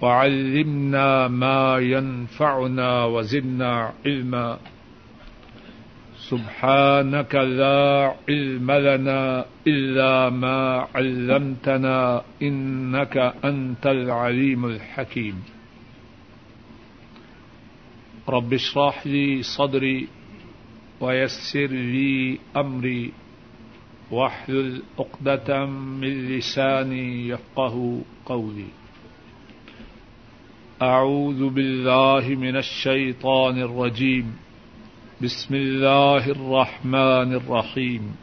وعلمنا ما ينفعنا وزدنا علما. سبحانك لا علم لنا إلا ما علمتنا إنك أنت العليم الحكيم. رب اشرح لي صدري ويسر لي أمري واحلل عقدة من لساني يفقه قولي. أعوذ بالله من الشيطان الرجيم. بسم الله الرحمن الرحيم.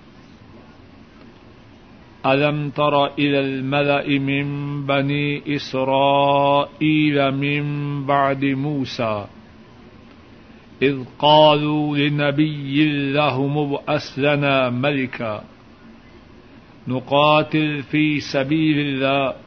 ألم تر إلى الملأ من بني إسرائيل من بعد موسى؟ إذ قالوا لنبي له مبأس لنا ملكا. نقاتل في سبيل الله.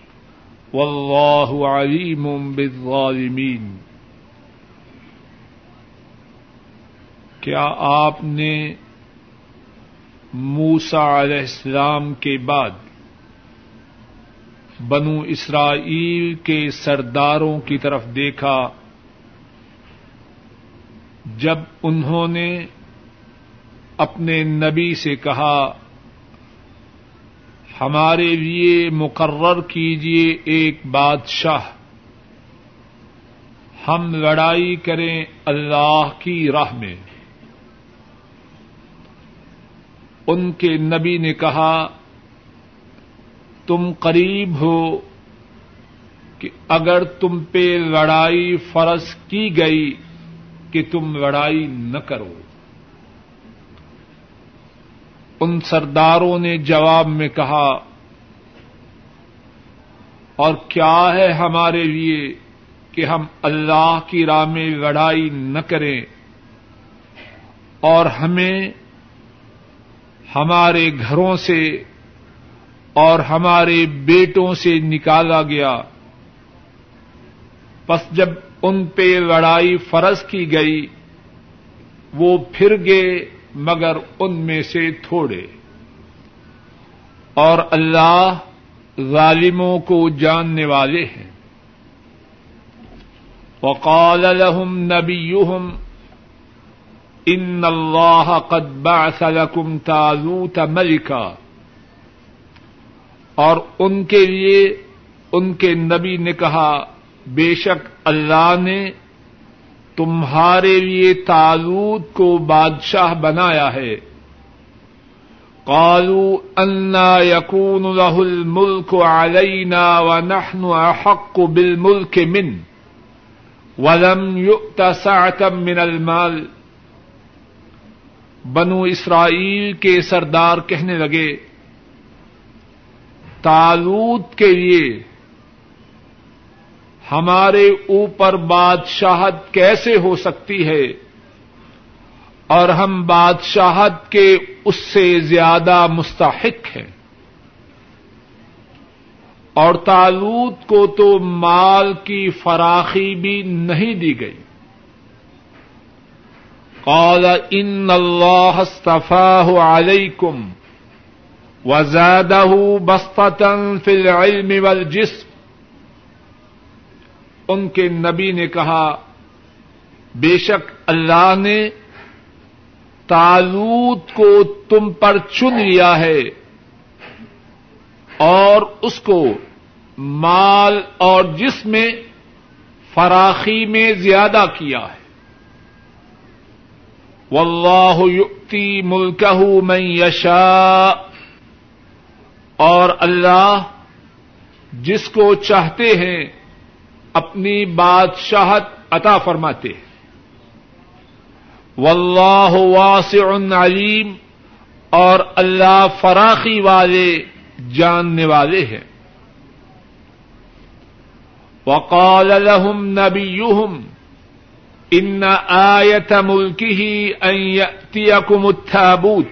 واللہ علیم بالظالمین۔ کیا آپ نے موسا علیہ السلام کے بعد بنو اسرائیل کے سرداروں کی طرف دیکھا جب انہوں نے اپنے نبی سے کہا ہمارے لیے مقرر کیجیے ایک بادشاہ۔ ہم لڑائی کریں اللہ کی راہ میں۔ ان کے نبی نے کہا، تم قریب ہو کہ اگر تم پہ لڑائی فرض کی گئی کہ تم لڑائی نہ کرو۔ ان سرداروں نے جواب میں کہا، اور کیا ہے ہمارے لیے کہ ہم اللہ کی راہ میں لڑائی نہ کریں؟ اور ہمیں ہمارے گھروں سے اور ہمارے بیٹوں سے نکالا گیا۔ پس جب ان پہ لڑائی فرض کی گئی، وہ پھر گئے مگر ان میں سے تھوڑے۔ اور اللہ ظالموں کو جاننے والے ہیں۔ وقال لهم نبيهم ان اللہ قد بعث لكم تالوت ملكا اور ان کے لیے ان کے نبی نے کہا، بے شک اللہ نے تمہارے لیے تالوت کو بادشاہ بنایا ہے۔ قالوا انا يكون له الملك علينا ونحن احق بالملك من ولم يؤت سعه من المال۔ بنو اسرائیل کے سردار کہنے لگے، تالوت کے لیے ہمارے اوپر بادشاہت کیسے ہو سکتی ہے اور ہم بادشاہت کے اس سے زیادہ مستحق ہیں۔ اور تالوت کو تو مال کی فراخی بھی نہیں دی گئی۔ قال ان اللہ اصطفاه علیکم وزادہ بسطتا فی العلم والجسم۔ ان کے نبی نے کہا، بے شک اللہ نے تالوت کو تم پر چن لیا ہے اور اس کو مال اور جس میں فراخی میں زیادہ کیا ہے۔ واللہ یؤتی ملکہ من یشاء۔ اور اللہ جس کو چاہتے ہیں اپنی بادشاہت عطا فرماتے ہیں۔ واللہ واسع علیم اور اللہ فراخی والے جاننے والے ہیں۔ وقال لهم نبيهم إن آية ملكه أن يأتيكم التابوت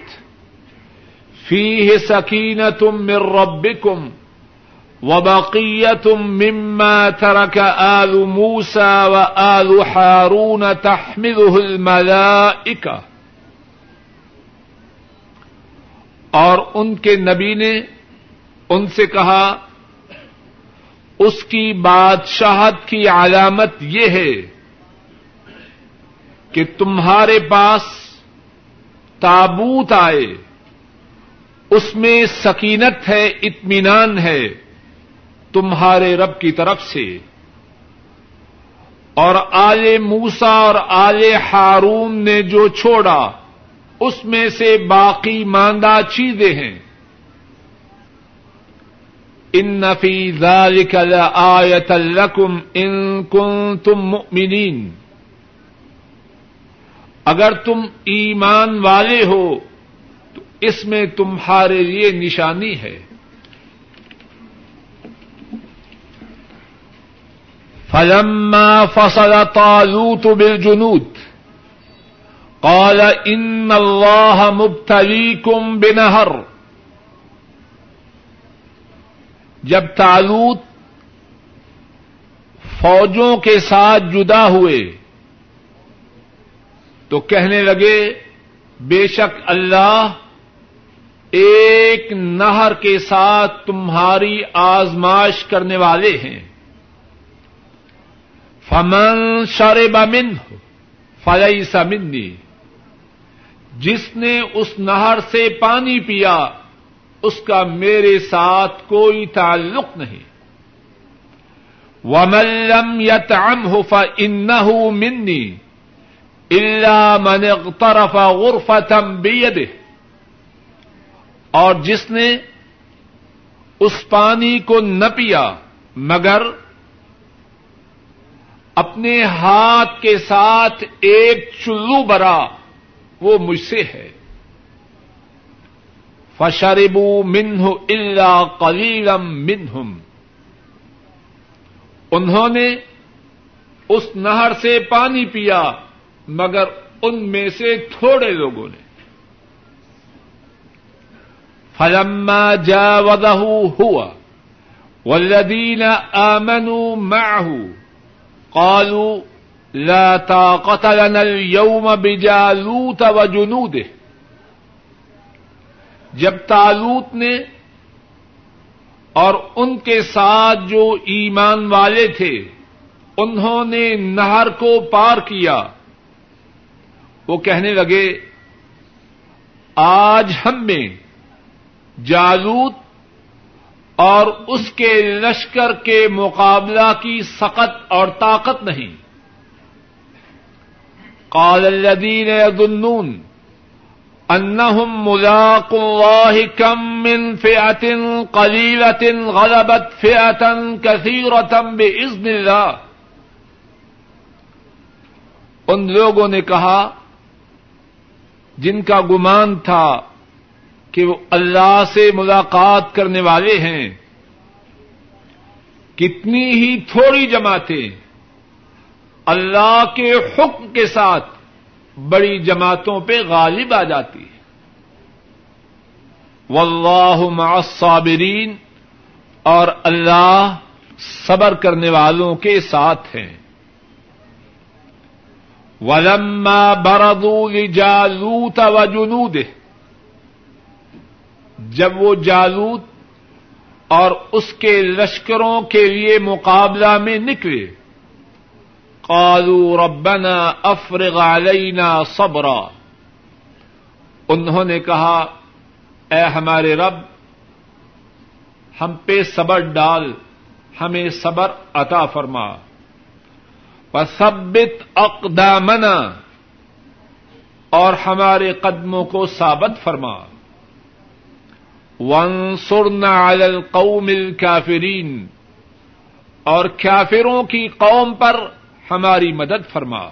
فيه سكينة من ربكم وبقية مما ترك آل موسى وآل حارون تحمله الملائكة. اور ان کے نبی نے ان سے کہا، اس کی بادشاہت کی علامت یہ ہے کہ تمہارے پاس تابوت آئے، اس میں سکینت ہے، اطمینان ہے۔ تمہارے رب کی طرف سے۔ اور آل موسا اور آل ہارون نے جو چھوڑا، اس میں سے باقی ماندہ چیزیں ہیں۔ ان نفی ذالک لآیت لکم ان کنتم مؤمنین۔ اگر تم ایمان والے ہو، تو اس میں تمہارے لیے نشانی ہے۔ فلما فصل طالوت بالجنود، قال ان اللہ مبتلیکم بنہر جب تالوت فوجوں کے ساتھ جدا ہوئے، تو کہنے لگے، بے شک اللہ ایک نہر کے ساتھ تمہاری آزمائش کرنے والے ہیں۔ فمن شرب من فلئی سمندی جس نے اس نہر سے پانی پیا، اس کا میرے ساتھ کوئی تعلق نہیں۔ وملم یتعم فإنه منی إلا من اغترف غرفة بيده۔ اور جس نے اس پانی کو نہ پیا، مگر اپنے ہاتھ کے ساتھ ایک چلو برا، وہ مجھ سے ہے۔ فشربو منہ اللہ کلیلم منہم انہوں نے اس نہر سے پانی پیا، مگر ان میں سے تھوڑے لوگوں نے۔ فلما جا ہوا والذین آمنوا معه قالوا لا طاقة لنا اليوم بجالوت وجنوده. جب تالوت نے اور ان کے ساتھ جو ایمان والے تھے، انہوں نے نہر کو پار کیا۔ وہ کہنے لگے، آج ہم میں جالوت اور اس کے لشکر کے مقابلہ کی سخت اور طاقت نہیں۔ قال الذين يظنون انهم ملاق الله كم من فئه قليله غلبت فئه كثيره باذن الله۔ ان لوگوں نے کہا، جن کا گمان تھا کہ وہ اللہ سے ملاقات کرنے والے ہیں۔ کتنی ہی تھوڑی جماعتیں اللہ کے حکم کے ساتھ بڑی جماعتوں پہ غالب آ جاتی ہے واللہ مع الصابرین اور اللہ صبر کرنے والوں کے ساتھ ہیں۔ ولما برضوا لجالوت وجنوده جب وہ جالوت اور اس کے لشکروں کے لیے مقابلہ میں نکلے۔ قالوا ربنا افرغ علينا صبرا۔ انہوں نے کہا، اے ہمارے رب، ہم پہ صبر ڈال، ہمیں صبر عطا فرما۔ وثبت اقدامنا اور ہمارے قدموں کو ثابت فرما۔ وانصرنا على القوم الكافرين۔ اور کافروں کی قوم پر ہماری مدد فرما۔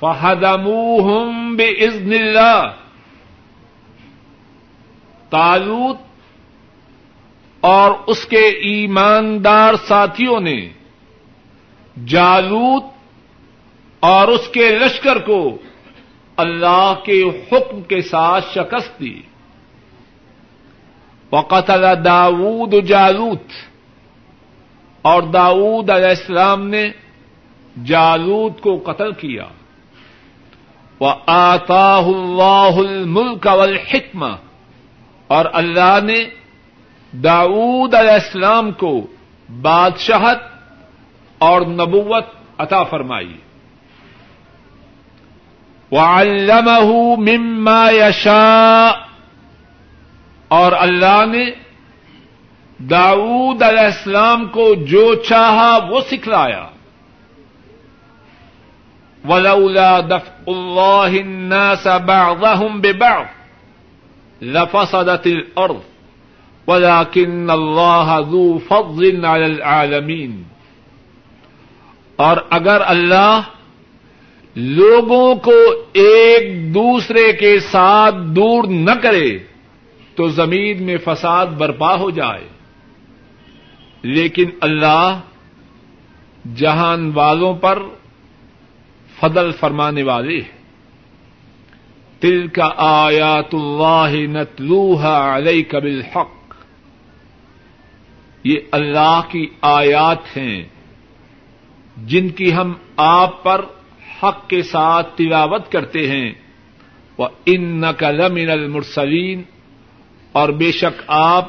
فہدموہم بإذن اللہ تالوت اور اس کے ایماندار ساتھیوں نے جالوت اور اس کے لشکر کو اللہ کے حکم کے ساتھ شکست دی۔ وقتل داود جالوت۔ اور داود علیہ السلام نے جالوت کو قتل کیا۔ وہ آتا اللہ الملک والحکم اور اللہ نے داود علیہ السلام کو بادشاہت اور نبوت عطا فرمائی۔ وعلمه مما يشاء اور اللہ نے داود علیہ السلام کو جو چاہا وہ سکھلایا۔ ولولا دفع الله الناس بعضهم ببعض لفسدت الارض ولكن الله ذو فضل على العالمين۔ اور اگر اللہ لوگوں کو ایک دوسرے کے ساتھ دور نہ کرے تو زمین میں فساد برپا ہو جائے۔ لیکن اللہ جہان والوں پر فضل فرمانے والے تل کا آیات اللہ نتلوها علیک بالحق۔ یہ اللہ کی آیات ہیں جن کی ہم آپ پر حق کے ساتھ تلاوت کرتے ہیں۔ وہ ان نقل المرسلین اور بے شک آپ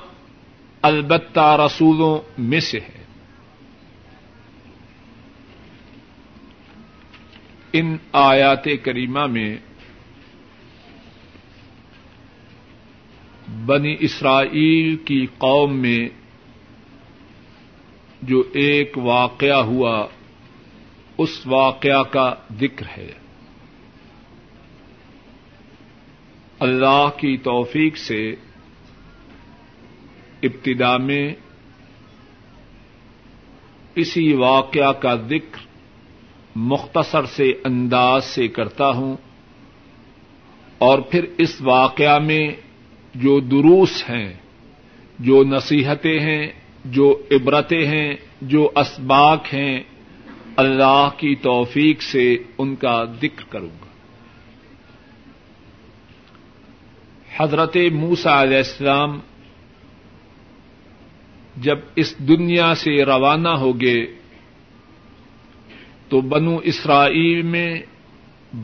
البتہ رسولوں میں سے ہیں۔ ان آیات کریمہ میں بنی اسرائیل کی قوم میں جو ایک واقعہ ہوا، اس واقعہ کا ذکر ہے۔ اللہ کی توفیق سے ابتدا میں اسی واقعہ کا ذکر مختصر سے انداز سے کرتا ہوں اور پھر اس واقعہ میں جو دروس ہیں، جو نصیحتیں ہیں، جو عبرتیں ہیں، جو اسباق ہیں، اللہ کی توفیق سے ان کا ذکر کروں گا۔ حضرت موسا علیہ السلام جب اس دنیا سے روانہ ہو گئے تو بنو اسرائیل میں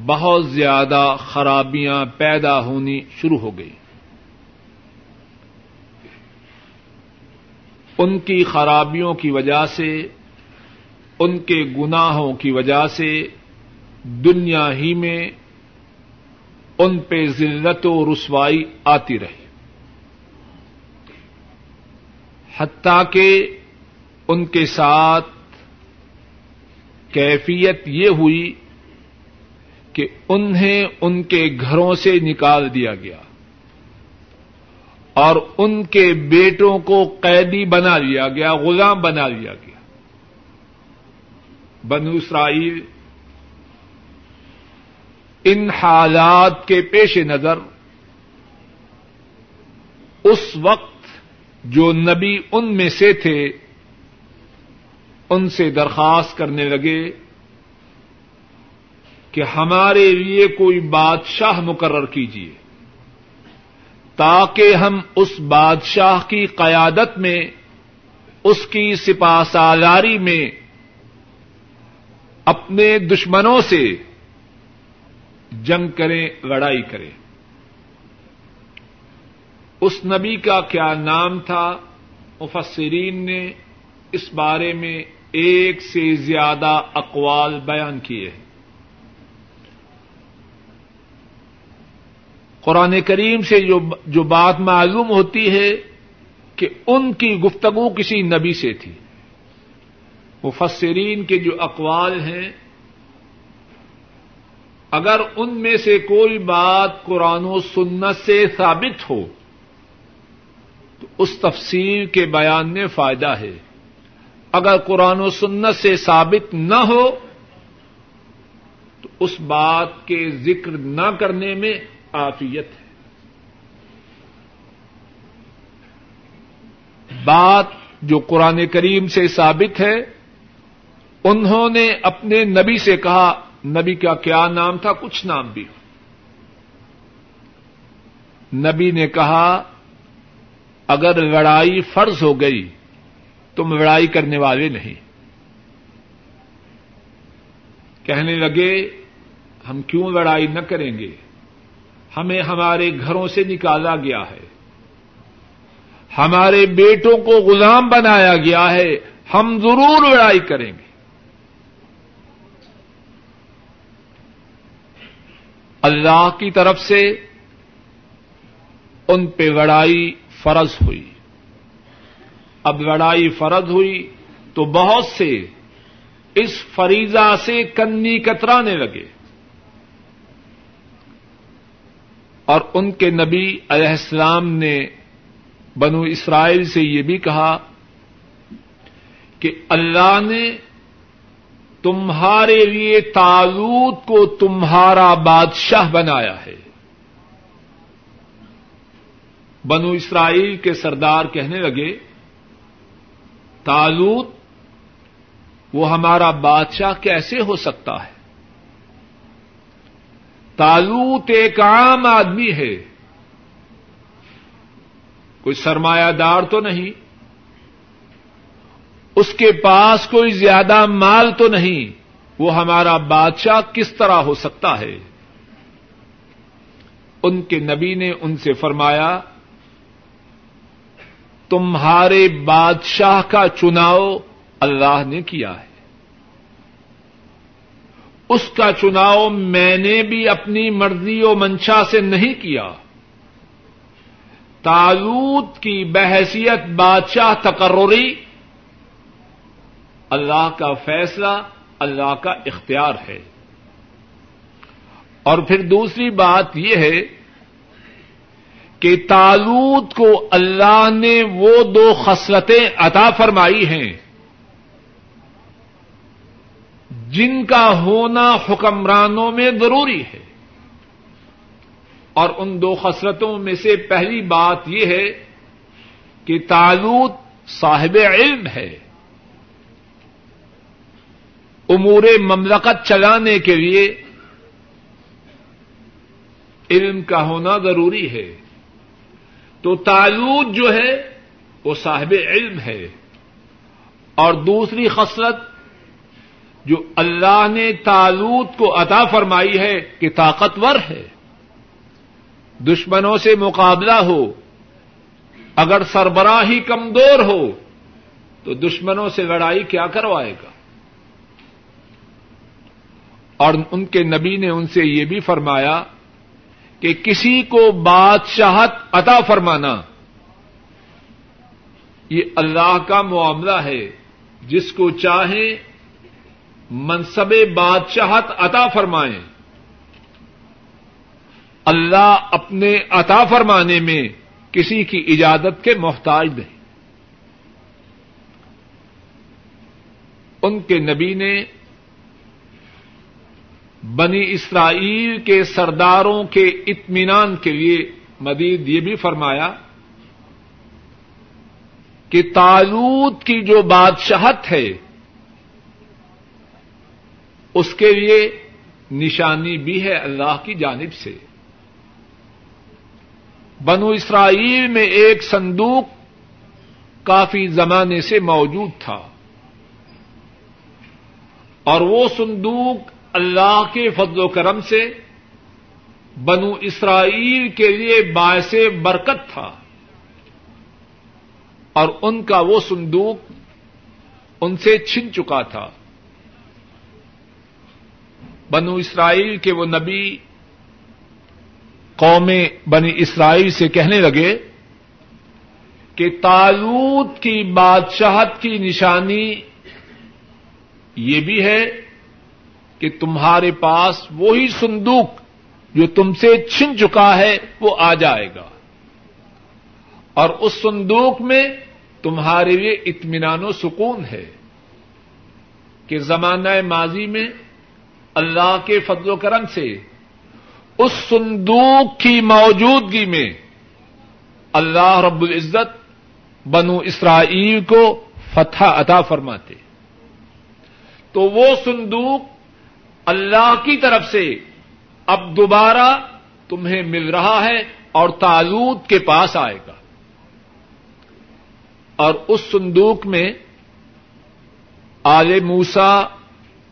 بہت زیادہ خرابیاں پیدا ہونی شروع ہو گئی۔ ان کی خرابیوں کی وجہ سے، ان کے گناہوں کی وجہ سے دنیا ہی میں ان پہ ذلت و رسوائی آتی رہی۔ حتیٰ کہ ان کے ساتھ کیفیت یہ ہوئی کہ انہیں ان کے گھروں سے نکال دیا گیا اور ان کے بیٹوں کو قیدی بنا لیا گیا، غلام بنا لیا گیا۔ بنو اسرائیل ان حالات کے پیش نظر اس وقت جو نبی ان میں سے تھے، ان سے درخواست کرنے لگے کہ ہمارے لیے کوئی بادشاہ مقرر کیجیے تاکہ ہم اس بادشاہ کی قیادت میں، اس کی سپا سالاری میں اپنے دشمنوں سے جنگ کریں، لڑائی کریں۔ اس نبی کا کیا نام تھا؟ مفسرین نے اس بارے میں ایک سے زیادہ اقوال بیان کیے ہیں۔ قرآن کریم سے جو جو بات معلوم ہوتی ہے کہ ان کی گفتگو کسی نبی سے تھی۔ مفسرین کے جو اقوال ہیں، اگر ان میں سے کوئی بات قرآن و سنت سے ثابت ہو تو اس تفصیل کے بیان میں فائدہ ہے۔ اگر قرآن و سنت سے ثابت نہ ہو، تو اس بات کے ذکر نہ کرنے میں آفیت ہے۔ بات جو قرآن کریم سے ثابت ہے، انہوں نے اپنے نبی سے کہا، نبی کا کیا نام تھا؟ کچھ نام بھی ہو۔ نبی نے کہا اگر لڑائی فرض ہو گئی تم لڑائی کرنے والے نہیں۔ کہنے لگے، ہم کیوں لڑائی نہ کریں گے؟ ہمیں ہمارے گھروں سے نکالا گیا ہے۔ ہمارے بیٹوں کو غلام بنایا گیا ہے۔ ہم ضرور لڑائی کریں گے۔ اللہ کی طرف سے ان پہ لڑائی فرض ہوئی۔ اب لڑائی فرض ہوئی تو بہت سے اس فریضہ سے کنی کترانے لگے۔ اور ان کے نبی علیہ السلام نے بنو اسرائیل سے یہ بھی کہا کہ اللہ نے تمہارے لیے تالوت کو تمہارا بادشاہ بنایا ہے۔ بنو اسرائیل کے سردار کہنے لگے تالوت وہ ہمارا بادشاہ کیسے ہو سکتا ہے؟ تالوت ایک عام آدمی ہے۔ کوئی سرمایہ دار تو نہیں، اس کے پاس کوئی زیادہ مال تو نہیں، وہ ہمارا بادشاہ کس طرح ہو سکتا ہے؟ ان کے نبی نے ان سے فرمایا تمہارے بادشاہ کا چناؤ اللہ نے کیا ہے۔ اس کا چناؤ میں نے بھی اپنی مرضی و منشا سے نہیں کیا۔ تالوت کی بحثیت بادشاہ تقرری، اللہ کا فیصلہ، اللہ کا اختیار ہے۔ اور پھر دوسری بات یہ ہے کہ تالوت کو اللہ نے وہ دو خصلتیں عطا فرمائی ہیں۔ جن کا ہونا حکمرانوں میں ضروری ہے۔ اور ان دو خسرتوں میں سے پہلی بات یہ ہے کہ تالوت صاحب علم ہے۔ امور مملکت چلانے کے لیے علم کا ہونا ضروری ہے۔ تو تالوت جو ہے وہ صاحب علم ہے اور دوسری خسرت جو اللہ نے تالوت کو عطا فرمائی ہے کہ طاقتور ہے۔ دشمنوں سے مقابلہ ہو، اگر سربراہ ہی کمزور ہو، تو دشمنوں سے لڑائی کیا کروائے گا؟ اور ان کے نبی نے ان سے یہ بھی فرمایا کہ کسی کو بادشاہت عطا فرمانا، یہ اللہ کا معاملہ ہے۔ جس کو چاہیں منصب بادشاہت عطا فرمائیں۔ اللہ اپنے عطا فرمانے میں کسی کی اجازت کے محتاج نہیں۔ ان کے نبی نے بنی اسرائیل کے سرداروں کے اطمینان کے لیے مدید یہ بھی فرمایا کہ تالوت کی جو بادشاہت ہے، اس کے لیے نشانی بھی ہے اللہ کی جانب سے۔ بنو اسرائیل میں ایک صندوق کافی زمانے سے موجود تھا۔ اور وہ صندوق اللہ کے فضل و کرم سے بنو اسرائیل کے لیے باعث برکت تھا اور ان کا وہ صندوق ان سے چھن چکا تھا۔ بنو اسرائیل کے وہ نبی قوم بنی اسرائیل سے کہنے لگے کہ تالوت کی بادشاہت کی نشانی یہ بھی ہے کہ تمہارے پاس وہی صندوق جو تم سے چھن چکا ہے، وہ آ جائے گا۔ اور اس صندوق میں تمہارے لیے اطمینان و سکون ہے کہ زمانہ ماضی میں اللہ کے فضل و کرم سے اس صندوق کی موجودگی میں اللہ رب العزت بنو اسرائیل کو فتح عطا فرماتے۔ تو وہ صندوق اللہ کی طرف سے اب دوبارہ تمہیں مل رہا ہے اور تالوت کے پاس آئے گا۔ اور اس صندوق میں آل موسا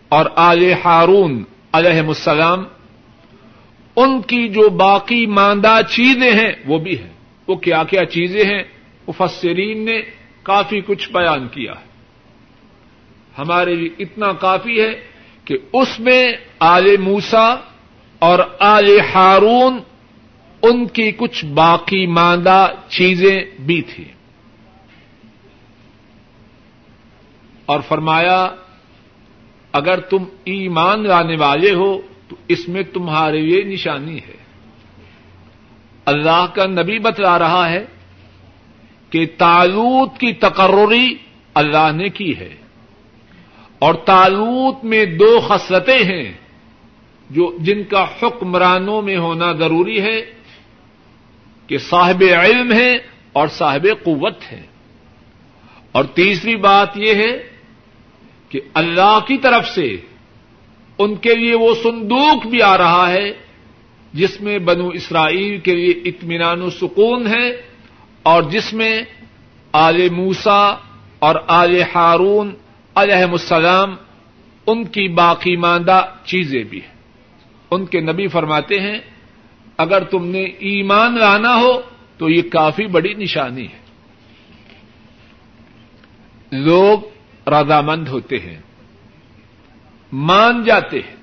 اور آل ہارون علیہ السلام، ان کی جو باقی ماندہ چیزیں ہیں وہ بھی ہیں۔ وہ کیا کیا چیزیں ہیں؟ مفسرین نے کافی کچھ بیان کیا ہے۔ ہمارے لیے اتنا کافی ہے کہ اس میں آل موسا اور آل ہارون ان کی کچھ باقی ماندہ چیزیں بھی تھیں۔ اور فرمایا، اگر تم ایمان لانے والے ہو، تو اس میں تمہارے لیے نشانی ہے۔ اللہ کا نبی بتلا رہا ہے کہ تالوت کی تقرری اللہ نے کی ہے۔ اور تالوت میں دو خصلتیں ہیں جو جن کا حکمرانوں میں ہونا ضروری ہے کہ صاحب علم ہے اور صاحب قوت ہے۔ اور تیسری بات یہ ہے کہ اللہ کی طرف سے ان کے لیے وہ صندوق بھی آ رہا ہے جس میں بنو اسرائیل کے لیے اطمینان و سکون ہے اور جس میں آل موسا اور آل ہارون علیہ السلام، ان کی باقی ماندہ چیزیں بھی ہیں۔ ان کے نبی فرماتے ہیں، اگر تم نے ایمان لانا ہو تو یہ کافی بڑی نشانی ہے۔ لوگ رضامند ہوتے ہیں، مان جاتے ہیں۔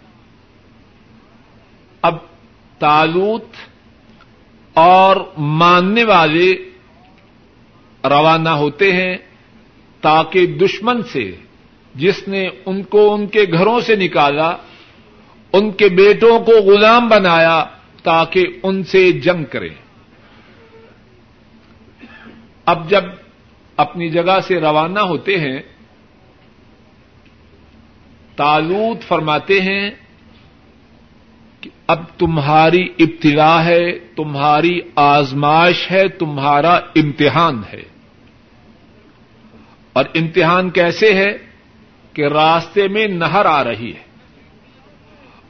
اب تالوت اور ماننے والے روانہ ہوتے ہیں تاکہ دشمن سے جس نے ان کو ان کے گھروں سے نکالا، ان کے بیٹوں کو غلام بنایا تاکہ ان سے جنگ کرے۔ اب جب اپنی جگہ سے روانہ ہوتے ہیں، تالوت فرماتے ہیں کہ اب تمہاری ابتدا ہے، تمہاری آزمائش ہے، تمہارا امتحان ہے۔ اور امتحان کیسے ہے؟ کہ راستے میں نہر آ رہی ہے۔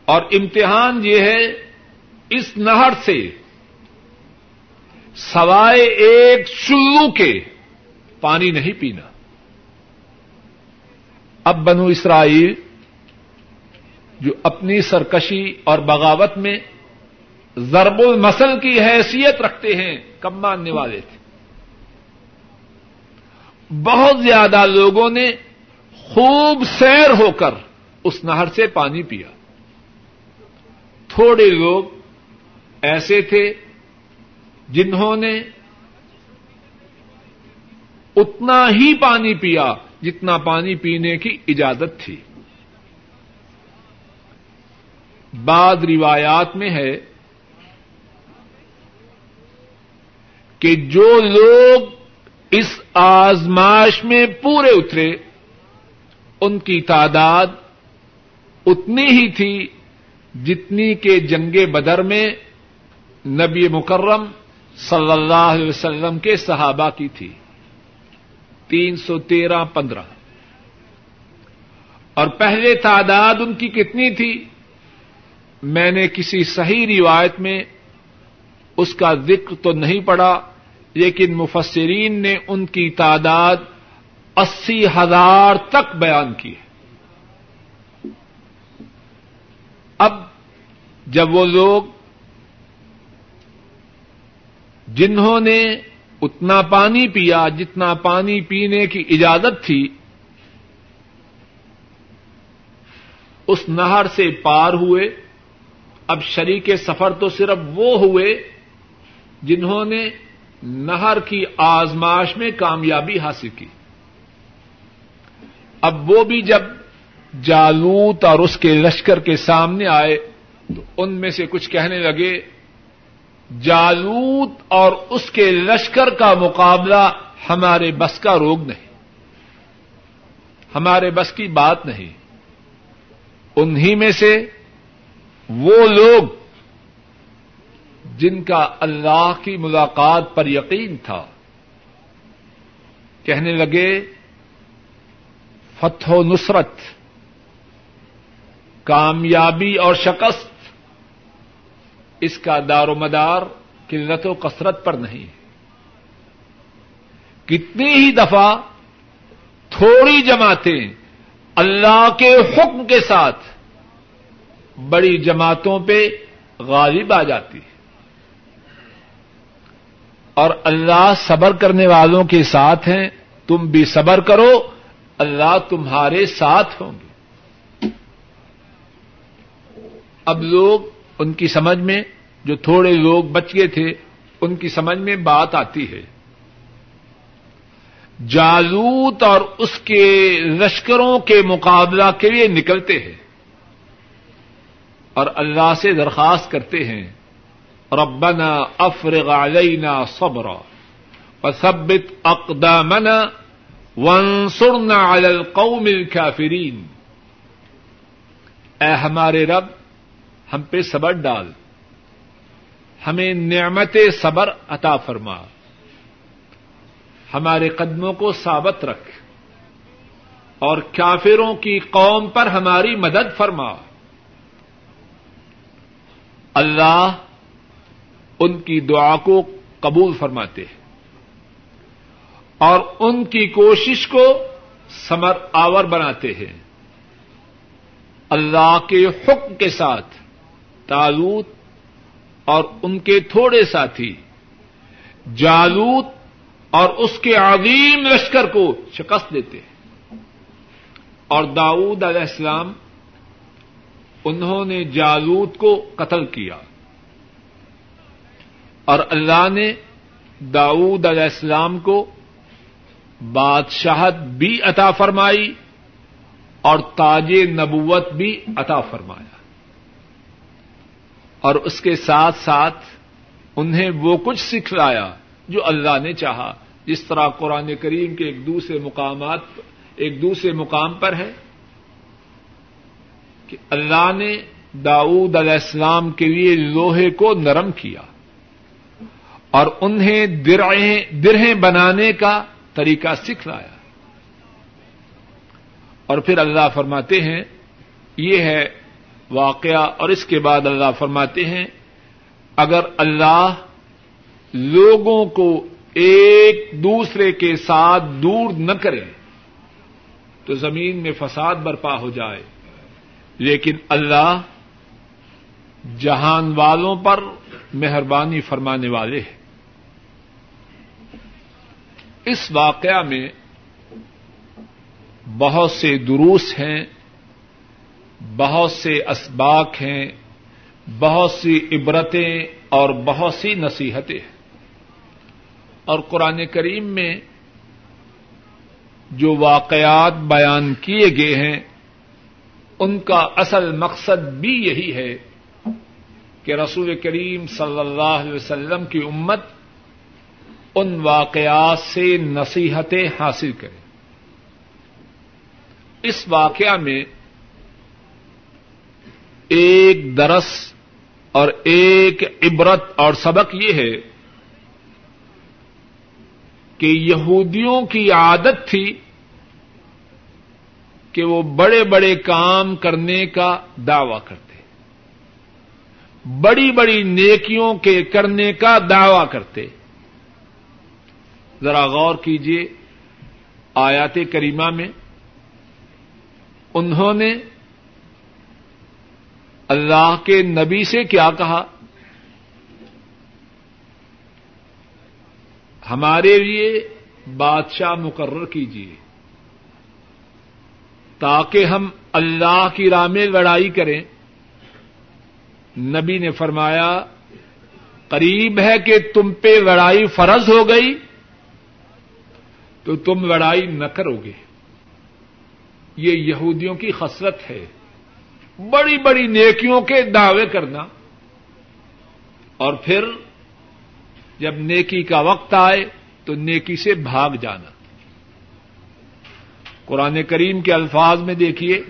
اور امتحان یہ ہے اس نہر سے سوائے ایک شلو کے پانی نہیں پینا۔ اب بنو اسرائیل جو اپنی سرکشی اور بغاوت میں ضرب المسل کی حیثیت رکھتے ہیں کم ماننے والے تھے؟ بہت زیادہ لوگوں نے خوب سیر ہو کر اس نہر سے پانی پیا۔ تھوڑے لوگ ایسے تھے جنہوں نے اتنا ہی پانی پیا جتنا پانی پینے کی اجازت تھی۔ بعد روایات میں ہے کہ جو لوگ اس آزماش میں پورے اترے ان کی تعداد اتنی ہی تھی جتنی کہ جنگ بدر میں نبی مکرم صلی اللہ علیہ وسلم کے صحابہ کی تھی۔ تین سو تیرہ پندرہ۔ اور پہلے تعداد ان کی کتنی تھی؟ میں نے کسی صحیح روایت میں اس کا ذکر تو نہیں پڑا لیکن مفسرین نے ان کی تعداد اسی ہزار تک بیان کی ہے۔ اب جب وہ لوگ جنہوں نے اتنا پانی پیا، جتنا پانی پینے کی اجازت تھی، اس نہر سے پار ہوئے۔ اب شریک سفر تو صرف وہ ہوئے جنہوں نے نہر کی آزماش میں کامیابی حاصل کی۔ اب وہ بھی جب جالوت اور اس کے لشکر کے سامنے آئے تو ان میں سے کچھ کہنے لگے، جالوت اور اس کے لشکر کا مقابلہ ہمارے بس کا روگ نہیں، ہمارے بس کی بات نہیں۔ انہی میں سے وہ لوگ جن کا اللہ کی ملاقات پر یقین تھا، کہنے لگے فتح و نصرت، کامیابی اور شکست اس کا دار و مدار قلت و کثرت پر نہیں۔ کتنی ہی دفعہ تھوڑی جماعتیں اللہ کے حکم کے ساتھ بڑی جماعتوں پہ غالب آ جاتی ہے اور اللہ صبر کرنے والوں کے ساتھ ہیں، تم بھی صبر کرو۔ اللہ تمہارے ساتھ ہوں گے۔ اب لوگ ان کی سمجھ میں جو تھوڑے لوگ بچ گئے تھے، ان کی سمجھ میں بات آتی ہے۔ جالوت اور اس کے لشکروں کے مقابلہ کے لیے نکلتے ہیں اور اللہ سے درخواست کرتے ہیں، ربنا افرغ علینا صبرا وثبت اقدامنا وانصرنا على القوم الكافرين۔ اے ہمارے رب، ہم پہ صبر ڈال۔ ہمیں نعمت صبر عطا فرما۔ ہمارے قدموں کو ثابت رکھ۔ اور کافروں کی قوم پر ہماری مدد فرما۔ اللہ ان کی دعا کو قبول فرماتے ہیں۔ اور ان کی کوشش کو سمر آور بناتے ہیں۔ اللہ کے حکم کے ساتھ تالوت اور ان کے تھوڑے ساتھی، جالوت اور اس کے عظیم لشکر کو شکست دیتے ہیں۔ اور داؤد علیہ السلام، انہوں نے جالوت کو قتل کیا۔ اور اللہ نے داؤد علیہ السلام کو بادشاہت بھی عطا فرمائی اور تاج نبوت بھی عطا فرمایا۔ اور اس کے ساتھ ساتھ انہیں وہ کچھ سکھلایا جو اللہ نے چاہا۔ جس طرح قرآن کریم کے ایک دوسرے مقامات ایک دوسرے مقام پر ہے کہ اللہ نے داؤد علیہ السلام کے لیے لوہے کو نرم کیا اور انہیں درہیں بنانے کا طریقہ سکھلایا اور پھر اللہ فرماتے ہیں، یہ ہے واقعہ، اور اس کے بعد اللہ فرماتے ہیں، اگر اللہ لوگوں کو ایک دوسرے کے ساتھ دور نہ کرے، تو زمین میں فساد برپا ہو جائے۔ لیکن اللہ جہان والوں پر مہربانی فرمانے والے ہیں۔ اس واقعہ میں بہت سے دروس ہیں، بہت سے اسباق ہیں، بہت سی عبرتیں اور بہت سی نصیحتیں ہیں۔ اور قرآن کریم میں جو واقعات بیان کیے گئے ہیں، ان کا اصل مقصد بھی یہی ہے کہ رسول کریم صلی اللہ علیہ وسلم کی امت ان واقعات سے نصیحتیں حاصل کرے اس واقعہ میں ایک درس اور ایک عبرت اور سبق یہ ہے کہ یہودیوں کی عادت تھی کہ وہ بڑے بڑے کام کرنے کا دعوی کرتے۔ بڑی بڑی نیکیوں کے کرنے کا دعوی کرتے۔ ذرا غور کیجیے آیات کریمہ میں۔ انہوں نے اللہ کے نبی سے کیا کہا؟ ہمارے لیے بادشاہ مقرر کیجیے تاکہ ہم اللہ کی راہ میں لڑائی کریں۔ نبی نے فرمایا، قریب ہے کہ تم پہ لڑائی فرض ہو گئی۔ تو تم لڑائی نہ کرو گے یہ یہودیوں کی خصلت ہے۔ بڑی بڑی نیکیوں کے دعوے کرنا۔ اور پھر جب نیکی کا وقت آئے تو نیکی سے بھاگ جانا۔ قرآن کریم کے الفاظ میں دیکھیے،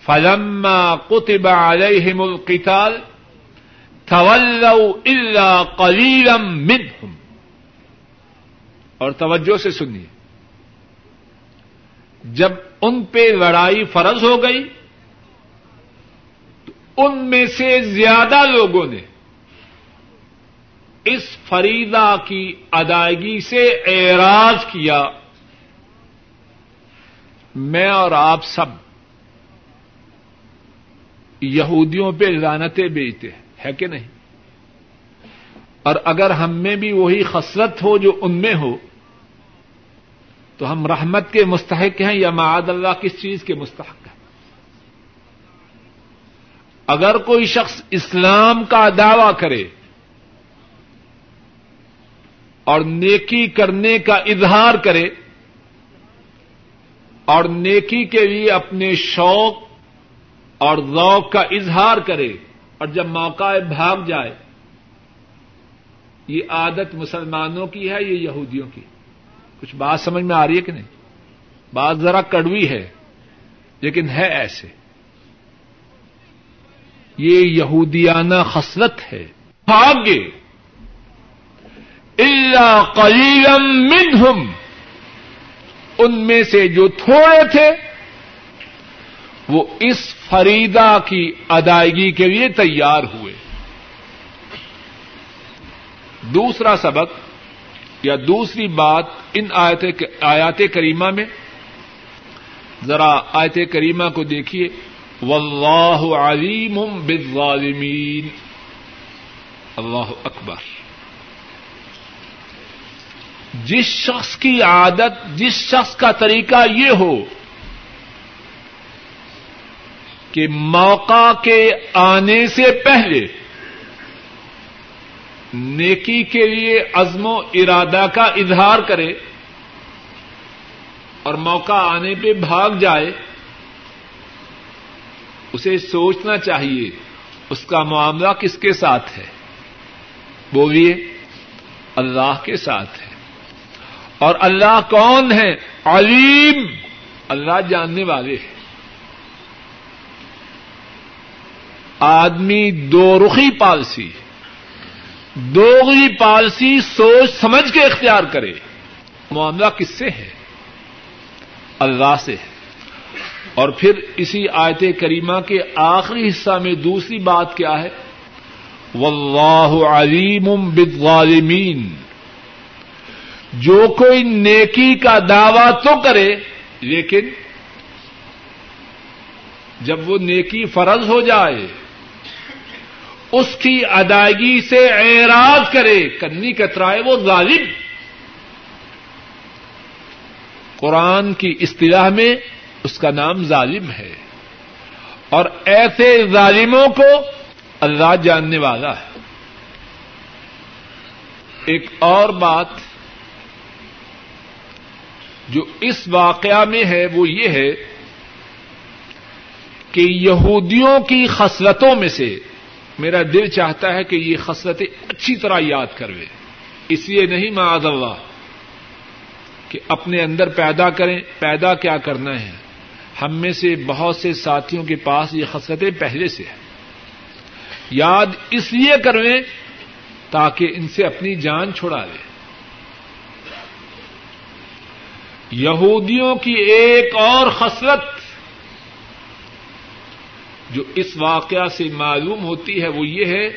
فلما كتب عليهم القتال تولوا الا قليلا منهم۔ اور توجہ سے سنیے۔ جب ان پہ لڑائی فرض ہو گئی، تو ان میں سے زیادہ لوگوں نے اس فریدا کی ادائیگی سے اعراض کیا۔ میں اور آپ سب یہودیوں پہ لانتیں بیچتے ہے کہ نہیں؟ اور اگر ہم میں بھی وہی خسرت ہو جو ان میں ہو تو ہم رحمت کے مستحق ہیں یا معاد اللہ کس چیز کے مستحق ہیں؟ اگر کوئی شخص اسلام کا دعوی کرے اور نیکی کرنے کا اظہار کرے اور نیکی کے لیے اپنے شوق اور ذوق کا اظہار کرے اور جب موقع بھاگ جائے، یہ عادت مسلمانوں کی ہے یہ یہودیوں کی؟ ہے کچھ بات سمجھ میں آ رہی ہے کہ نہیں؟ بات ذرا کڑوی ہے، لیکن ہے ایسے۔ یہ یہودیانہ خصلت ہے۔ بھاگے۔ اللہ قلیلم منہم۔ ان میں سے جو تھوڑے تھے، وہ اس فریدا کی ادائیگی کے لیے تیار ہوئے۔ دوسرا سبق۔ یا دوسری بات ان آیات کریمہ میں؟ ذرا آیت کریمہ کو دیکھیے۔ واللہ علیم بالظالمین اللہ اکبر۔ جس شخص کی عادت، جس شخص کا طریقہ یہ ہو کہ موقع کے آنے سے پہلے نیکی کے لیے عزم و ارادہ کا اظہار کرے اور موقع آنے پہ بھاگ جائے، اسے سوچنا چاہیے، اس کا معاملہ کس کے ساتھ ہے؟ بولیے، اللہ کے ساتھ ہے۔ اور اللہ کون ہے؟ علیم، اللہ جاننے والے ہیں۔ آدمی دو رخی پالسی ہے۔ دوغری پالسی سوچ سمجھ کے اختیار کرے۔ معاملہ کس سے ہے؟ اللہ سے ہے۔ اور پھر اسی آیت کریمہ کے آخری حصہ میں دوسری بات کیا ہے؟ واللہ علیم بالظالمین۔ جو کوئی نیکی کا دعوی تو کرے، لیکن جب وہ نیکی فرض ہو جائے اس کی ادائیگی سے اعراض کرے۔ کنی کترائے وہ ظالم۔ قرآن کی اصطلاح میں اس کا نام ظالم ہے۔ اور ایسے ظالموں کو اللہ جاننے والا ہے۔ ایک اور بات جو اس واقعہ میں ہے وہ یہ ہے کہ یہودیوں کی خصلتوں میں سے میرا دل چاہتا ہے کہ یہ خصلتیں اچھی طرح یاد کروے۔ اس لیے نہیں معاذ اللہ، کہ اپنے اندر پیدا کریں، پیدا کیا کرنا ہے۔ ہم میں سے بہت سے ساتھیوں کے پاس یہ خصلتیں پہلے سے ہیں۔ یاد اس لیے کرویں تاکہ ان سے اپنی جان چھڑا لیں یہودیوں کی ایک اور خصلت جو اس واقعہ سے معلوم ہوتی ہے وہ یہ ہے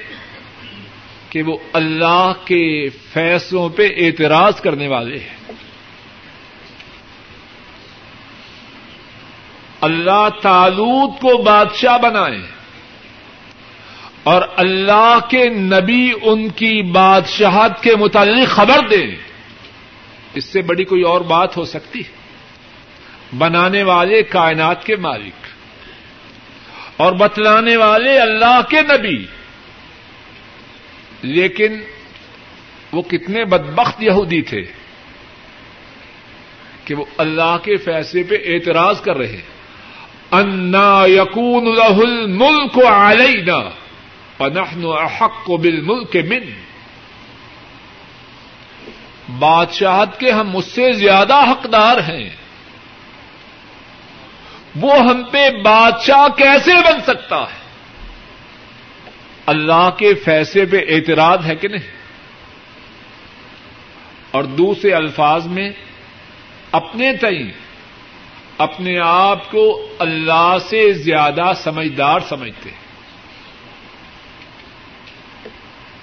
کہ وہ اللہ کے فیصلوں پہ اعتراض کرنے والے ہیں۔ اللہ تعلق کو بادشاہ بنائے اور اللہ کے نبی ان کی بادشاہت کے متعلق خبر دیں۔ اس سے بڑی کوئی اور بات ہو سکتی۔ ہے بنانے والے کائنات کے مالک۔ اور بتلانے والے اللہ کے نبی۔ لیکن وہ کتنے بدبخت یہودی تھے کہ وہ اللہ کے فیصلے پہ اعتراض کر رہے انا یقون رحل ملک علینا پنہن احق کو بل ملک من۔ بادشاہت کے ہم اس سے زیادہ حقدار ہیں۔ وہ ہم پہ بادشاہ کیسے بن سکتا ہے؟ اللہ کے فیصلے پہ اعتراض ہے کہ نہیں؟ اور دوسرے الفاظ میں، اپنے تئیں، اپنے آپ کو اللہ سے زیادہ سمجھدار سمجھتے ہیں۔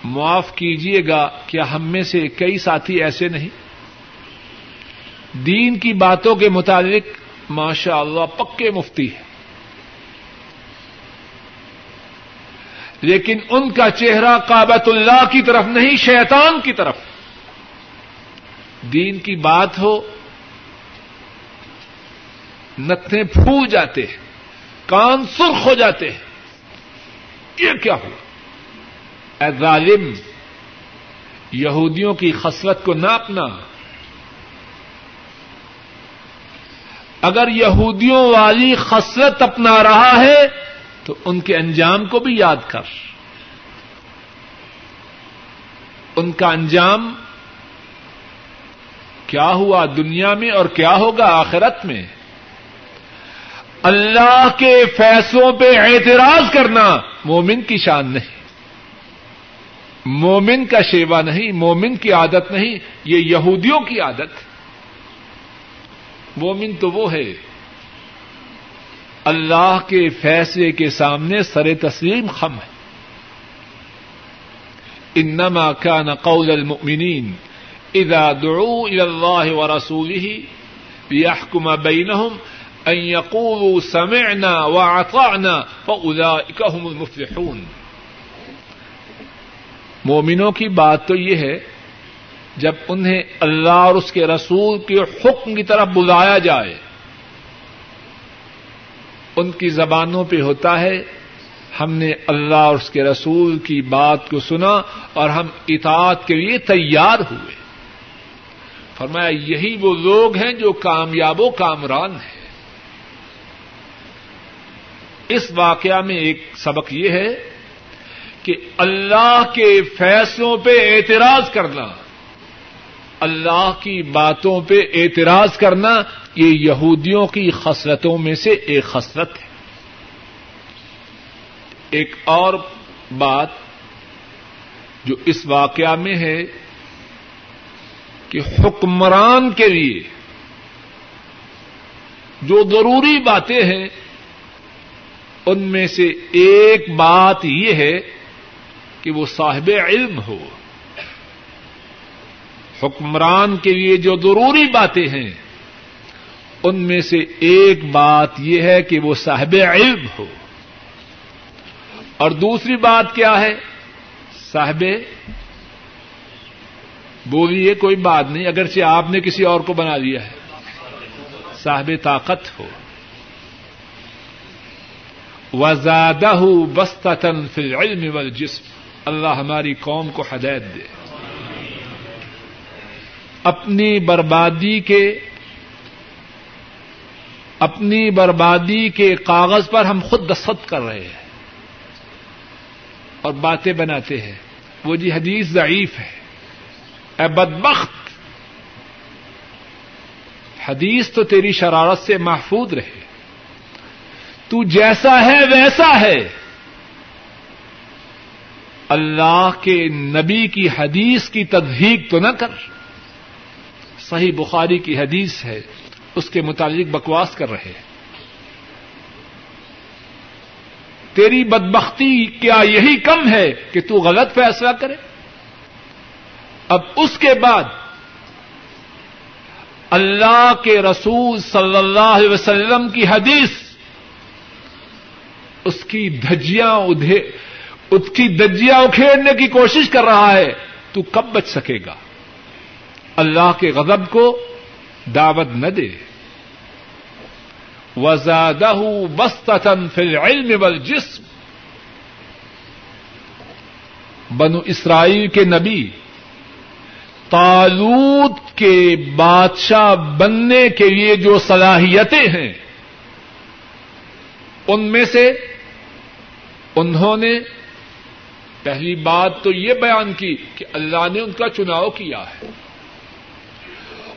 معاف کیجیے گا کیا ہم میں سے کئی ساتھی ایسے نہیں؟ دین کی باتوں کے متعلق ماشاء اللہ پکے مفتی ہے لیکن ان کا چہرہ کابت اللہ کی طرف نہیں، شیطان کی طرف۔ دین کی بات ہو نتنے پھول جاتے ہیں، کان سرخ ہو جاتے ہیں۔ یہ کیا ہوا؟ اے ظالم، یہودیوں کی خصلت کو ناپنا۔ اگر یہودیوں والی خصلت اپنا رہا ہے، تو ان کے انجام کو بھی یاد کر۔ ان کا انجام کیا ہوا دنیا میں اور کیا ہوگا آخرت میں؟ اللہ کے فیصلوں پہ اعتراض کرنا مومن کی شان نہیں۔ مومن کا شیوا نہیں، مومن کی عادت نہیں، یہ یہودیوں کی عادت۔ مومن تو وہ ہے۔ اللہ کے فیصلے کے سامنے سر تسلیم خم ہے۔ انما كان قول المؤمنين اذا دعوا الى الله ورسوله ليحكم بينهم ان يقولوا سمعنا واطعنا فاولئك هم المفلحون۔ مومنوں کی بات تو یہ ہے جب انہیں اللہ اور اس کے رسول کے حکم کی طرف بلایا جائے، ان کی زبانوں پہ ہوتا ہے، ہم نے اللہ اور اس کے رسول کی بات کو سنا اور ہم اطاعت کے لیے تیار ہوئے۔ فرمایا، یہی وہ لوگ ہیں جو کامیاب و کامران ہیں۔ اس واقعہ میں ایک سبق یہ ہے کہ اللہ کے فیصلوں پہ اعتراض کرنا اللہ کی باتوں پہ اعتراض کرنا یہ یہودیوں کی خصلتوں میں سے ایک خصلت ہے۔ ایک اور بات جو اس واقعہ میں ہے کہ حکمران کے لیے جو ضروری باتیں ہیں، ان میں سے ایک بات یہ ہے کہ وہ صاحب علم ہو۔ حکمران کے لیے جو ضروری باتیں ہیں، ان میں سے ایک بات یہ ہے کہ وہ صاحب علم ہو۔ اور دوسری بات کیا ہے؟ صاحب، بولیے، کوئی بات نہیں، اگرچہ آپ نے کسی اور کو بنا لیا ہے۔ صاحب طاقت ہو۔ وزادہ بستن فی العلم والجسم۔ اللہ ہماری قوم کو ہدایت دے۔ اپنی بربادی کے اپنی بربادی کے کاغذ پر ہم خود دستخط کر رہے ہیں اور باتیں بناتے ہیں۔ وہ جی حدیث ضعیف ہے۔ اے بدبخت، حدیث تو تیری شرارت سے محفوظ رہے۔ تو جیسا ہے ویسا ہے۔ اللہ کے نبی کی حدیث کی تصدیق تو نہ کر۔ صحیح بخاری کی حدیث ہے، اس کے متعلق بکواس کر رہے تیری بدبختی کیا یہی کم ہے کہ تو غلط فیصلہ کرے؟ اب اس کے بعد اللہ کے رسول صلی اللہ علیہ وسلم کی حدیث، اس کی دھجیاں ادھے، اس کی دجیاں اکھیڑنے کی کوشش کر رہا ہے، تو کب بچ سکے گا؟ اللہ کے غضب کو دعوت نہ دے۔ وزادہ بستن فل علم بل جسم بنو اسرائیل کے نبی تالوت کے بادشاہ بننے کے لیے جو صلاحیتیں ہیں، ان میں سے انہوں نے پہلی بات تو یہ بیان کی کہ اللہ نے ان کا چناؤ کیا ہے۔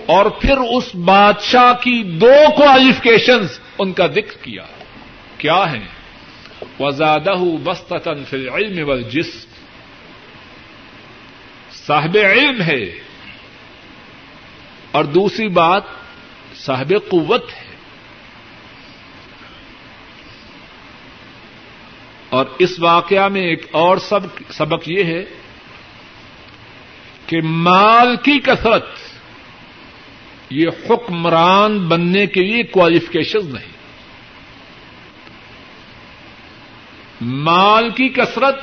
اور پھر اس بادشاہ کی دو کوالیفکیشنز ان کا ذکر کیا۔ کیا ہیں؟ وزادہ بستتن فی العلم والجسم۔ صاحب علم ہے۔ اور دوسری بات، صاحب قوت ہے۔ اور اس واقعہ میں ایک اور سبق یہ ہے کہ مال کی کثرت یہ حکمران بننے کے لیے کوالیفکیشن نہیں۔ مال کی کثرت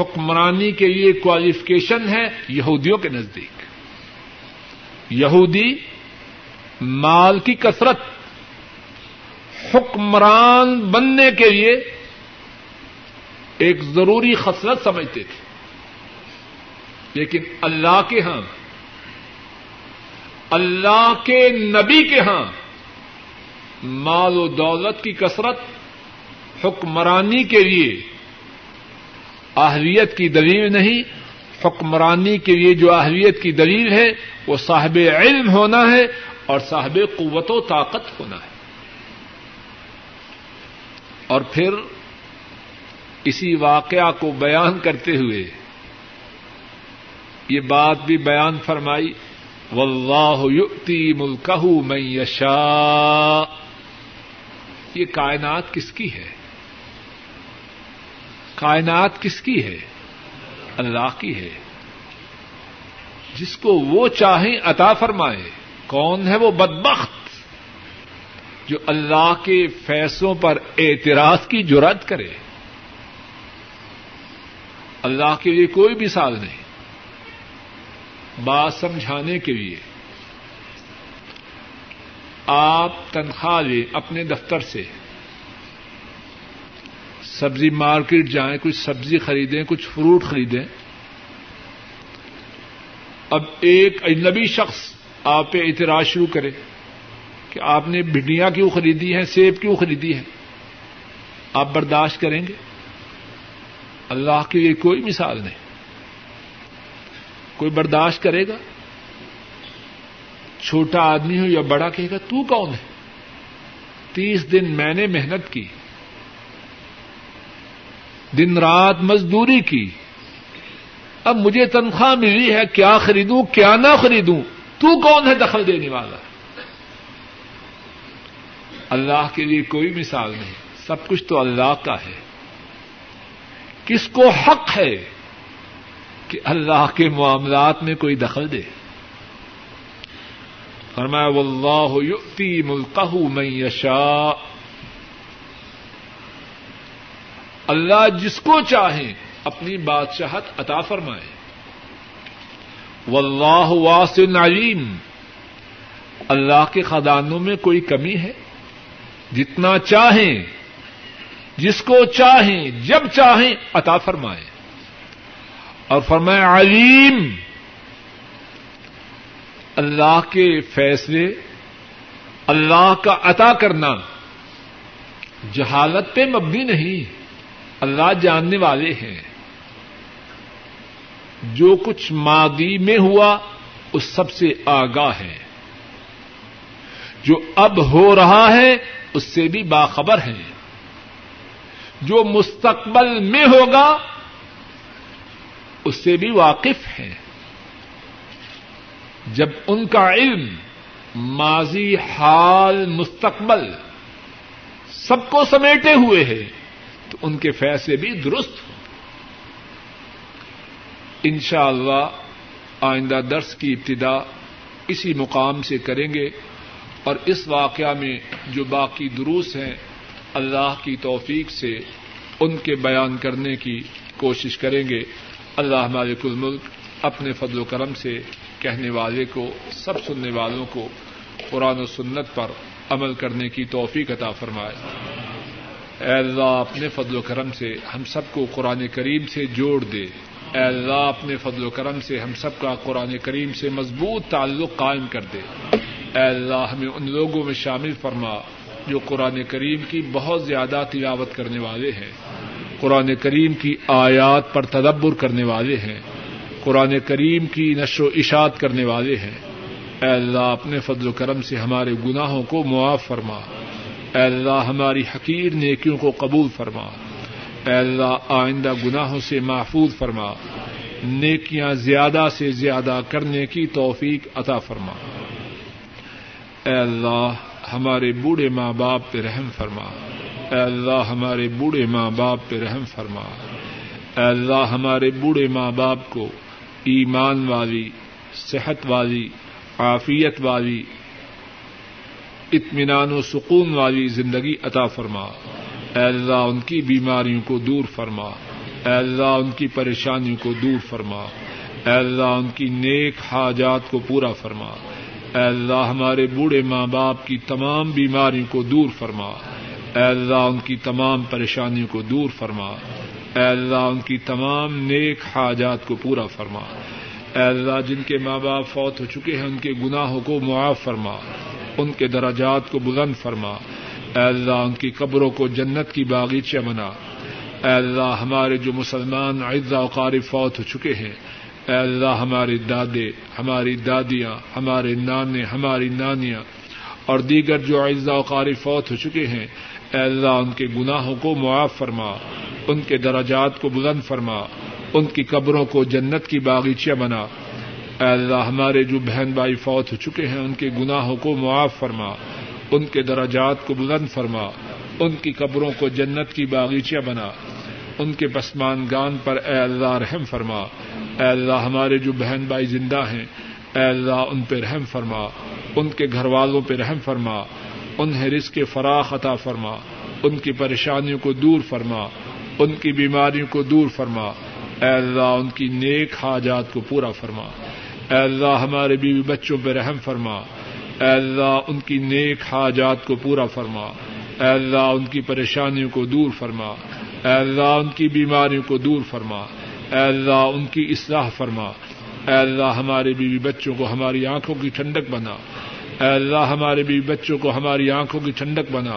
حکمرانی کے لیے کوالیفکیشن ہے یہودیوں کے نزدیک۔ یہودی مال کی کثرت حکمران بننے کے لیے ایک ضروری خصلت سمجھتے تھے۔ لیکن اللہ کے ہاں اللہ کے نبی کے ہاں مال و دولت کی کثرت، حکمرانی کے لیے، اہلیت کی دلیل نہیں، حکمرانی کے لیے جو اہلیت کی دلیل ہے، وہ صاحب علم ہونا ہے اور صاحب قوت و طاقت ہونا ہے۔ اور پھر اسی واقعہ کو بیان کرتے ہوئے یہ بات بھی بیان فرمائی۔ واللہ یؤتی ملکہ من یشاء یہ کائنات کس کی ہے؟ کائنات کس کی ہے؟ اللہ کی ہے۔ جس کو وہ چاہیں عطا فرمائے۔ کون ہے وہ بدبخت جو اللہ کے فیصلوں پر اعتراض کی جرات کرے؟ اللہ کے لیے کوئی مثال نہیں۔ بات سمجھانے کے لیے۔ آپ تنخواہ لیں اپنے دفتر سے۔ سبزی مارکیٹ جائیں، کچھ سبزی خریدیں، کچھ فروٹ خریدیں۔ اب ایک اجنبی شخص آپ پہ اعتراض شروع کرے کہ آپ نے بھنڈیاں کیوں خریدی ہیں، سیب کیوں خریدی ہے آپ برداشت کریں گے؟ اللہ کے لیے کوئی مثال نہیں۔ کوئی برداشت کرے گا؟ چھوٹا آدمی ہو یا بڑا کہے گا، تو کون ہے؟ تیس دن میں نے محنت کی، دن رات مزدوری کی، اب مجھے تنخواہ ملی ہے، کیا خریدوں، کیا نہ خریدوں؟ تو کون ہے دخل دینے والا؟ اللہ کے لیے کوئی مثال نہیں، سب کچھ تو اللہ کا ہے۔ کس کو حق ہے؟ کہ اللہ کے معاملات میں کوئی دخل دے۔ فرمایا، واللہ یؤتی ملکہ من یشاء. اللہ جس کو چاہے اپنی بادشاہت عطا فرمائے۔ واللہ واسع علیم. اللہ کے خدانوں میں کوئی کمی ہے؟ جتنا چاہیں، جس کو چاہیں، جب چاہیں، عطا فرمائے۔ اور فرمائے علیم! اللہ کے فیصلے، اللہ کا عطا کرنا جہالت پہ مبنی نہیں، اللہ جاننے والے ہیں۔ جو کچھ ماضی میں ہوا، اس سب سے آگاہ ہے۔ جو اب ہو رہا ہے، اس سے بھی باخبر ہے جو مستقبل میں ہوگا اس سے بھی واقف ہے۔ جب ان کا علم ماضی، حال، مستقبل سب کو سمیٹے ہوئے ہے، تو ان کے فیصلے بھی درست ہوں۔ ان شاء اللہ آئندہ درس کی ابتدا اسی مقام سے کریں گے اور اس واقعہ میں جو باقی دروس ہیں، اللہ کی توفیق سے ان کے بیان کرنے کی کوشش کریں گے۔ اللہ مالک الملک اپنے فضل و کرم سے کہنے والے کو، سب سننے والوں کو قرآن و سنت پر عمل کرنے کی توفیق عطا فرمائے۔ اے اللہ، اپنے فضل و کرم سے ہم سب کو قرآن کریم سے جوڑ دے۔ اے اللہ، اپنے فضل و کرم سے ہم سب کا قرآن کریم سے مضبوط تعلق قائم کر دے۔ اے اللہ، ہمیں ان لوگوں میں شامل فرما جو قرآن کریم کی بہت زیادہ تلاوت کرنے والے ہیں۔ قرآن کریم کی آیات پر تدبر کرنے والے ہیں۔ قرآن کریم کی نشر و اشاعت کرنے والے ہیں۔ اے اللہ، اپنے فضل و کرم سے ہمارے گناہوں کو معاف فرما۔ اے اللہ، ہماری حقیر نیکیوں کو قبول فرما۔ اے اللہ، آئندہ گناہوں سے محفوظ فرما۔ نیکیاں زیادہ سے زیادہ کرنے کی توفیق عطا فرما۔ اے اللہ، ہمارے بوڑھے ماں باپ پہ رحم فرما۔ اے اللہ ہمارے بوڑھے ماں باپ پہ رحم فرما۔ اے اللہ ہمارے بوڑھے ماں باپ کو ایمان والی، صحت والی، عافیت والی، اطمینان و سکون والی زندگی عطا فرما۔ اے اللہ ان کی بیماریوں کو دور فرما۔ اے اللہ ان کی پریشانیوں کو دور فرما۔ اے اللہ ان کی نیک حاجات کو پورا فرما۔ اے اللہ ہمارے بوڑھے ماں باپ کی تمام بیماریوں کو دور فرما۔ اے اللہ ان کی تمام پریشانیوں کو دور فرما۔ اے اللہ ان کی تمام نیک حاجات کو پورا فرما۔ اے اللہ جن کے ماں باپ فوت ہو چکے ہیں، ان کے گناہوں کو معاف فرما۔ ان کے دراجات کو بلند فرما۔ اے اللہ ان کی قبروں کو جنت کی باغیچہ بنا۔ اے اللہ ہمارے جو مسلمان عزا قاری فوت ہو چکے ہیں، اے اللہ ہمارے دادے، ہماری دادیاں، ہمارے نانے، ہماری نانیاں اور دیگر جو اعزا قاری فوت ہو چکے ہیں اے اللہ، ان کے گناہوں کو معاف فرما، ان کے دراجات کو بلند فرما، ان کی قبروں کو جنت کی باغیچہ بنا۔ اے اللہ، ہمارے جو بہن بھائی فوت ہو چکے ہیں، ان کے گناہوں کو معاف فرما، ان کے دراجات کو بلند فرما، ان کی قبروں کو جنت کی باغیچہ بنا۔ ان کے پسمان گان پر اے اللہ رحم فرما۔ اے اللہ، ہمارے جو بہن بھائی زندہ ہیں، اے اللہ، ان پہ رحم فرما۔ ان کے گھر والوں پہ رحم فرما۔ انہیں رزق فراخ عطا فرما، ان کی پریشانیوں کو دور فرما، ان کی بیماریوں کو دور فرما۔ اے اللہ، ان کی نیک حاجات کو پورا فرما۔ اے اللہ، ہمارے بیوی بچوں پہ رحم فرما۔ اے اللہ، ان کی نیک حاجات کو پورا فرما۔ اے اللہ، ان کی پریشانیوں کو دور فرما۔ اے اللہ، ان کی بیماریوں کو دور فرما۔ اے اللہ، ان کی اصلاح فرما۔ اے اللہ، ہمارے بیوی بچوں کو ہماری آنکھوں کی ٹھنڈک بنا۔ اے اللہ ہمارے بیوی بچوں کو ہماری آنکھوں کی ٹھنڈک بنا۔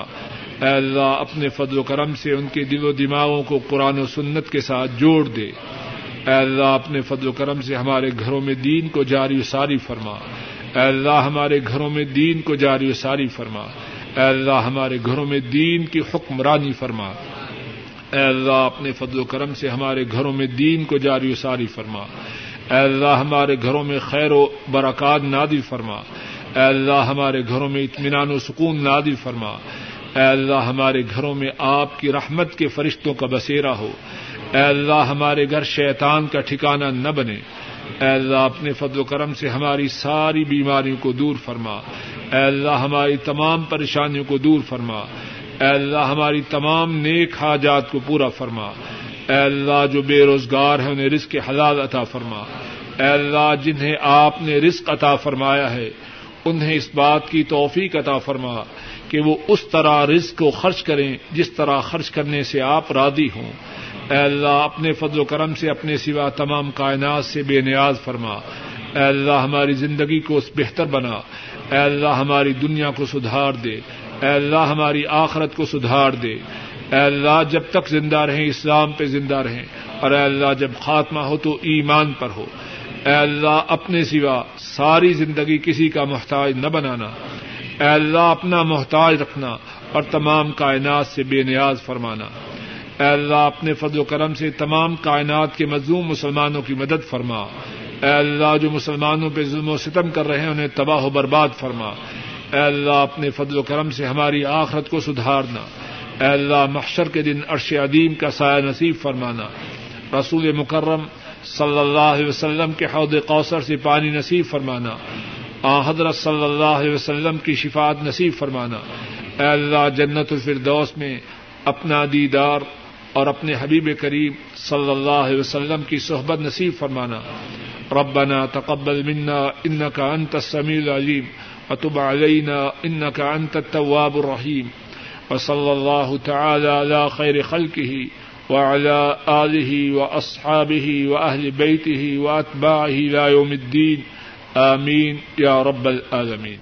اے اللہ اپنے فضل و کرم سے ان کے دل و دماغوں کو قرآن و سنت کے ساتھ جوڑ دے۔ اے اللہ اپنے فضل و کرم سے ہمارے گھروں میں دین کو جاری و ساری فرما۔ اے اللہ ہمارے گھروں میں دین کو جاری و ساری فرما۔ اے اللہ ہمارے گھروں میں دین کی حکمرانی فرما۔ اے اللہ اپنے فضل و کرم سے ہمارے گھروں میں دین کو جاری و ساری فرما۔ اے اللہ ہمارے گھروں میں خیر و برکات نادی فرما۔ اے اللہ ہمارے گھروں میں اطمینان و سکون نادی فرما۔ اے اللہ ہمارے گھروں میں آپ کی رحمت کے فرشتوں کا بسیرا ہو۔ اے اللہ ہمارے گھر شیطان کا ٹھکانہ نہ بنے۔ اے اللہ اپنے فضل و کرم سے ہماری ساری بیماریوں کو دور فرما۔ اے اللہ ہماری تمام پریشانیوں کو دور فرما۔ اے اللہ ہماری تمام نیک حاجات کو پورا فرما۔ اے اللہ جو بے روزگار ہیں انہیں رزق حلال عطا فرما۔ اے اللہ جنہیں آپ نے رزق عطا فرمایا ہے۔ انہیں اس بات کی توفیق عطا فرما کہ وہ اس طرح رزق کو خرچ کریں جس طرح خرچ کرنے سے آپ راضی ہوں۔ اے اللہ، اپنے فضل و کرم سے، اپنے سوا تمام کائنات سے بے نیاز فرما۔ اے اللہ، ہماری زندگی کو بہتر بنا۔ اے اللہ، ہماری دنیا کو سدھار دے۔ اے اللہ، ہماری آخرت کو سدھار دے۔ اے اللہ، جب تک زندہ رہیں، اسلام پہ زندہ رہیں۔ اور اے اللہ، جب خاتمہ ہو تو ایمان پر ہو۔ اے اللہ، اپنے سوا ساری زندگی کسی کا محتاج نہ بنانا۔ اے اللہ، اپنا محتاج رکھنا اور تمام کائنات سے بے نیاز فرمانا۔ اے اللہ، اپنے فضل و کرم سے تمام کائنات کے مظلوم مسلمانوں کی مدد فرما۔ اے اللہ، جو مسلمانوں پہ ظلم و ستم کر رہے ہیں، انہیں تباہ و برباد فرما۔ اے اللہ، اپنے فضل و کرم سے ہماری آخرت کو سدھارنا۔ اے اللہ، محشر کے دن عرش عدیم کا سایہ نصیب فرمانا۔ رسول مکرم صلی اللہ علیہ وسلم کے حوض کوثر سے پانی نصیب فرمانا۔ آ حضرت صلی اللہ علیہ وسلم کی شفاعت نصیب فرمانا۔ اے اللہ جنت الفردوس میں اپنا دیدار اور اپنے حبیب کریم صلی اللہ علیہ وسلم کی صحبت نصیب فرمانا۔ ربنا تقبل منا انك انت السميع العليم وتب علينا انك انت التواب الرحيم وصلى الله تعالى على خير خلقه وعلى آله وأصحابه وأهل بيته وأتباعه لا يوم الدين. آمين. يا رب العالمين.